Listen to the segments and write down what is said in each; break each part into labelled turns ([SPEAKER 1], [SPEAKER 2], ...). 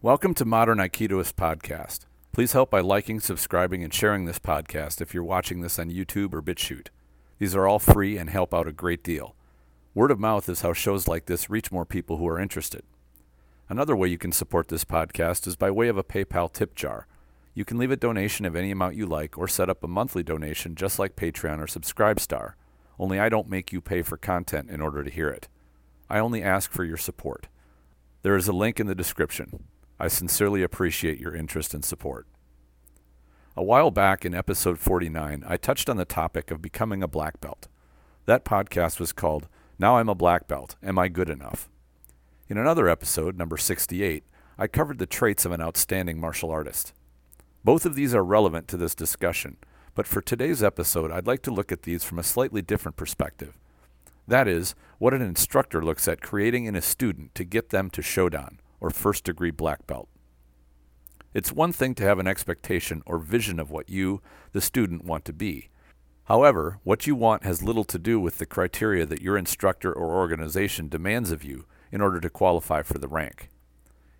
[SPEAKER 1] Welcome to Modern Aikidoist Podcast. Please help by liking, subscribing, and sharing this podcast if you're watching this on YouTube or BitChute. These are all free and help out a great deal. Word of mouth is how shows like this reach more people who are interested. Another way you can support this podcast is by way of a PayPal tip jar. You can leave a donation of any amount you like or set up a monthly donation just like Patreon or Subscribestar. Only I don't make you pay for content in order to hear it. I only ask for your support. There is a link in the description. I sincerely appreciate your interest and support. A while back in episode 49, I touched on the topic of becoming a black belt. That podcast was called Now I'm a Black Belt Am I Good Enough? In another episode, number 68, I covered the traits of an outstanding martial artist. Both of these are relevant to this discussion, but for today's episode, I'd like to look at these from a slightly different perspective. That is, what an instructor looks at creating in a student to get them to Shodan, or first degree black belt. It's one thing to have an expectation or vision of what you, the student, want to be. However, what you want has little to do with the criteria that your instructor or organization demands of you in order to qualify for the rank.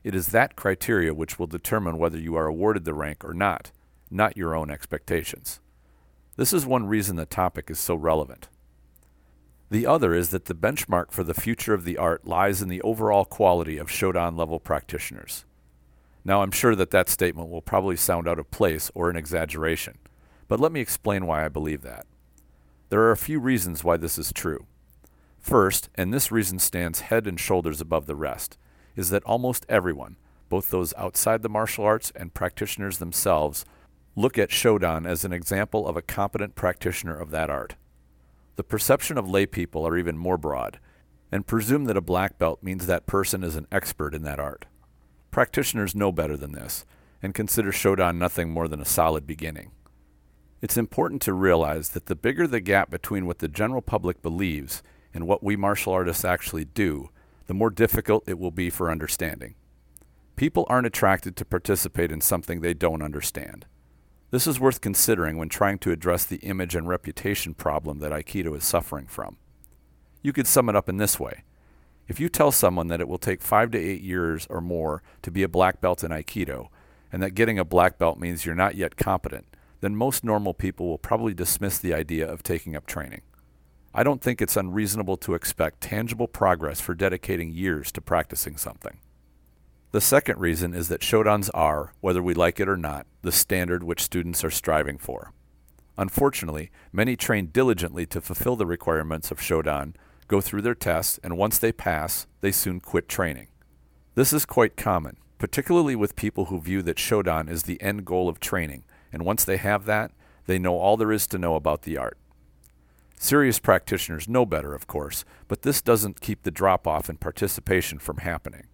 [SPEAKER 1] It is that criteria which will determine whether you are awarded the rank or not, not your own expectations. This is one reason the topic is so relevant. The other is that the benchmark for the future of the art lies in the overall quality of Shodan level practitioners. Now, I'm sure that that statement will probably sound out of place or an exaggeration, but let me explain why I believe that. There are a few reasons why this is true. First, and this reason stands head and shoulders above the rest, is that almost everyone, both those outside the martial arts and practitioners themselves, look at Shodan as an example of a competent practitioner of that art. The perception of lay people are even more broad, and presume that a black belt means that person is an expert in that art. Practitioners know better than this, and consider Shodan nothing more than a solid beginning. It's important to realize that the bigger the gap between what the general public believes and what we martial artists actually do, the more difficult it will be for understanding. People aren't attracted to participate in something they don't understand. This is worth considering when trying to address the image and reputation problem that Aikido is suffering from. You could sum it up in this way. If you tell someone that it will take five to eight years or more to be a black belt in Aikido, and that getting a black belt means you're not yet competent, then most normal people will probably dismiss the idea of taking up training. I don't think it's unreasonable to expect tangible progress for dedicating years to practicing something. The second reason is that Shodans are, whether we like it or not, the standard which students are striving for. Unfortunately, many train diligently to fulfill the requirements of Shodan, go through their tests, and once they pass, they soon quit training. This is quite common, particularly with people who view that Shodan is the end goal of training, and once they have that, they know all there is to know about the art. Serious practitioners know better, of course, but this doesn't keep the drop off in participation from happening.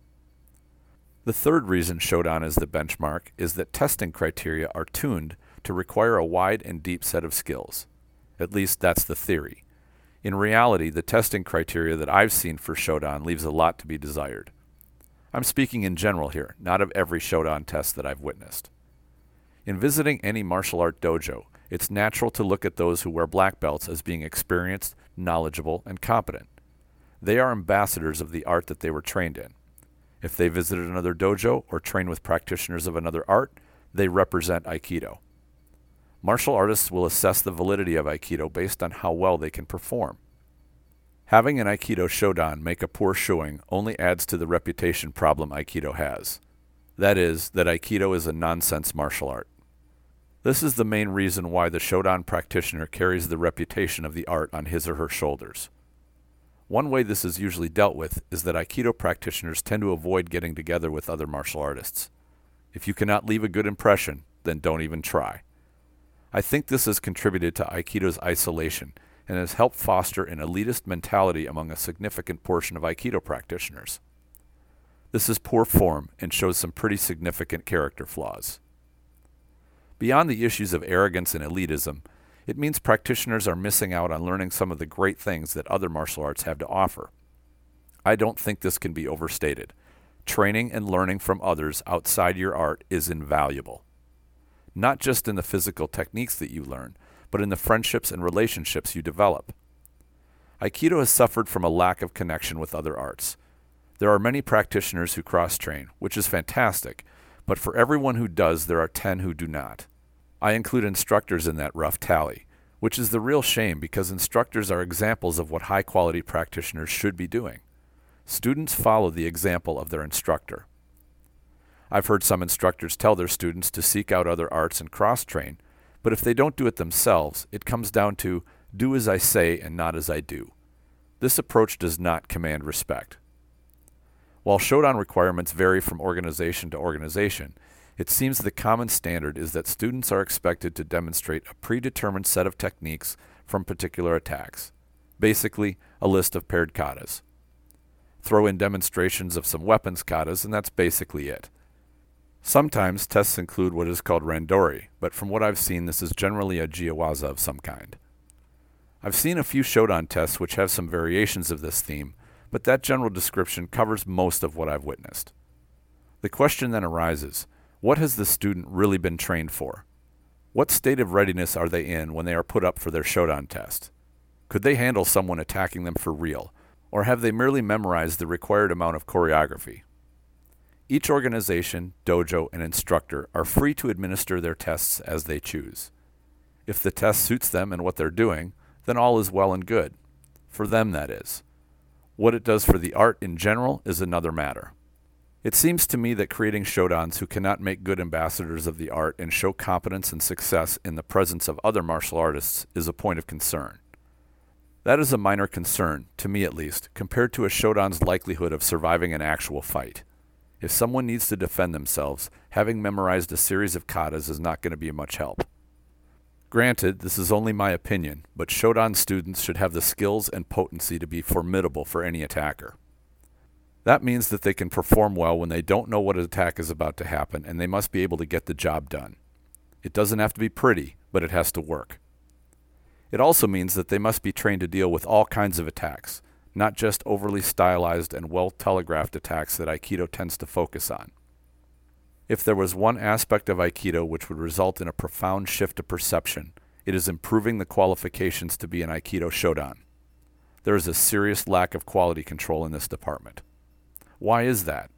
[SPEAKER 1] The third reason Shodan is the benchmark is that testing criteria are tuned to require a wide and deep set of skills. At least that's the theory. In reality, the testing criteria that I've seen for Shodan leaves a lot to be desired. I'm speaking in general here, not of every Shodan test that I've witnessed. In visiting any martial art dojo, it's natural to look at those who wear black belts as being experienced, knowledgeable, and competent. They are ambassadors of the art that they were trained in. If they visited another dojo or train with practitioners of another art, they represent Aikido. Martial artists will assess the validity of Aikido based on how well they can perform. Having an Aikido Shodan make a poor showing only adds to the reputation problem Aikido has. That is, that Aikido is a nonsense martial art. This is the main reason why the Shodan practitioner carries the reputation of the art on his or her shoulders. One way this is usually dealt with is that Aikido practitioners tend to avoid getting together with other martial artists. If you cannot leave a good impression, then don't even try. I think this has contributed to Aikido's isolation and has helped foster an elitist mentality among a significant portion of Aikido practitioners. This is poor form and shows some pretty significant character flaws. Beyond the issues of arrogance and elitism, it means practitioners are missing out on learning some of the great things that other martial arts have to offer. I don't think this can be overstated. Training and learning from others outside your art is invaluable. Not just in the physical techniques that you learn, but in the friendships and relationships you develop. Aikido has suffered from a lack of connection with other arts. There are many practitioners who cross train, which is fantastic, but for everyone who does, there are 10 who do not. I include instructors in that rough tally, which is the real shame because instructors are examples of what high quality practitioners should be doing. Students follow the example of their instructor. I've heard some instructors tell their students to seek out other arts and cross train, but if they don't do it themselves, it comes down to do as I say and not as I do. This approach does not command respect. While Shodan requirements vary from organization to organization, it seems the common standard is that students are expected to demonstrate a predetermined set of techniques from particular attacks, basically, a list of paired katas. Throw in demonstrations of some weapons katas, and that's basically it. Sometimes tests include what is called randori, but from what I've seen, this is generally a jiyuwaza of some kind. I've seen a few Shodan tests which have some variations of this theme, but that general description covers most of what I've witnessed. The question then arises what has the student really been trained for? What state of readiness are they in when they are put up for their Shodan test? Could they handle someone attacking them for real, or have they merely memorized the required amount of choreography? Each organization, dojo, and instructor are free to administer their tests as they choose. If the test suits them and what they're doing, then all is well and good. For them, that is. What it does for the art in general is another matter. It seems to me that creating Shodans who cannot make good ambassadors of the art and show competence and success in the presence of other martial artists is a point of concern. That is a minor concern, to me at least, compared to a Shodan's likelihood of surviving an actual fight. If someone needs to defend themselves, having memorized a series of katas is not going to be much help. Granted, this is only my opinion, but Shodan students should have the skills and potency to be formidable for any attacker. That means that they can perform well when they don't know what attack is about to happen, and they must be able to get the job done. It doesn't have to be pretty, but it has to work. It also means that they must be trained to deal with all kinds of attacks, not just overly stylized and well telegraphed attacks that Aikido tends to focus on. If there was one aspect of Aikido which would result in a profound shift of perception, it is improving the qualifications to be an Aikido Shodan. There is a serious lack of quality control in this department. Why is that?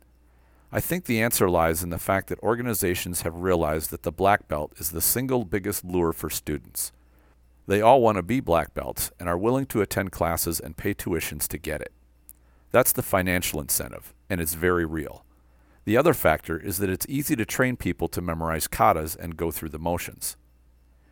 [SPEAKER 1] I think the answer lies in the fact that organizations have realized that the black belt is the single biggest lure for students. They all want to be black belts and are willing to attend classes and pay tuitions to get it. That's the financial incentive, and it's very real. The other factor is that it's easy to train people to memorize katas and go through the motions.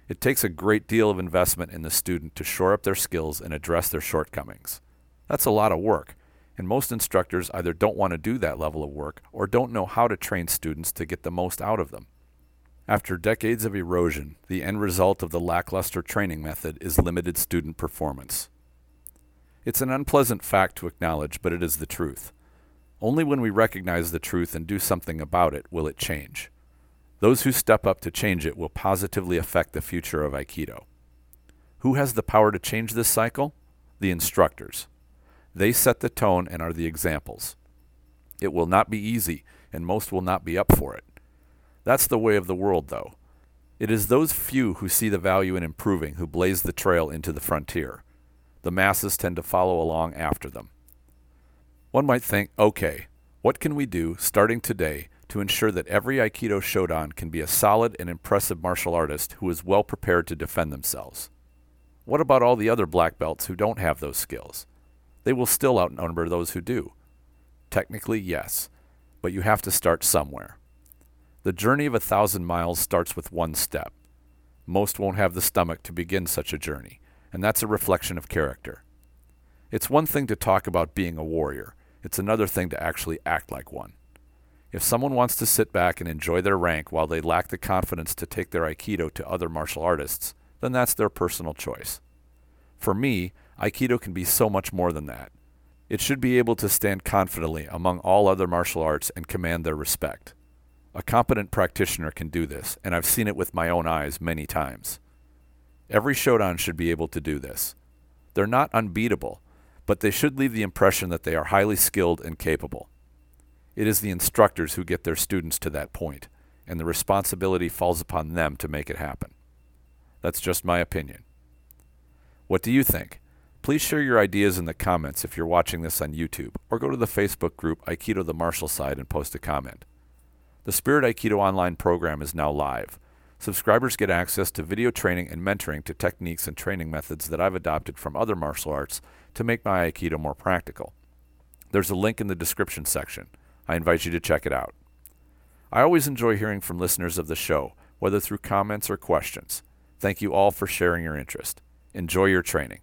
[SPEAKER 1] It takes a great deal of investment in the student to shore up their skills and address their shortcomings. That's a lot of work, and most instructors either don't want to do that level of work or don't know how to train students to get the most out of them. After decades of erosion, the end result of the lackluster training method is limited student performance. It's an unpleasant fact to acknowledge, but it is the truth. Only when we recognize the truth and do something about it will it change. Those who step up to change it will positively affect the future of Aikido. Who has the power to change this cycle? The instructors. They set the tone and are the examples. It will not be easy, and most will not be up for it. That's the way of the world, though. It is those few who see the value in improving who blaze the trail into the frontier. The masses tend to follow along after them. One might think, okay, what can we do, starting today, to ensure that every Aikido Shodan can be a solid and impressive martial artist who is well prepared to defend themselves? What about all the other black belts who don't have those skills? They will still outnumber those who do. Technically, yes, but you have to start somewhere. The journey of a thousand miles starts with one step. Most won't have the stomach to begin such a journey, and that's a reflection of character. It's one thing to talk about being a warrior, it's another thing to actually act like one. If someone wants to sit back and enjoy their rank while they lack the confidence to take their Aikido to other martial artists, then that's their personal choice. For me, Aikido can be so much more than that. It should be able to stand confidently among all other martial arts and command their respect. A competent practitioner can do this, and I've seen it with my own eyes many times. Every Shodan should be able to do this. They're not unbeatable, but they should leave the impression that they are highly skilled and capable. It is the instructors who get their students to that point, and the responsibility falls upon them to make it happen. That's just my opinion. What do you think? Please share your ideas in the comments if you're watching this on YouTube, or go to the Facebook group Aikido the Martial Side and post a comment. The Spirit Aikido online program is now live. Subscribers get access to video training and mentoring to techniques and training methods that I've adopted from other martial arts to make my Aikido more practical. There's a link in the description section. I invite you to check it out. I always enjoy hearing from listeners of the show, whether through comments or questions. Thank you all for sharing your interest. Enjoy your training.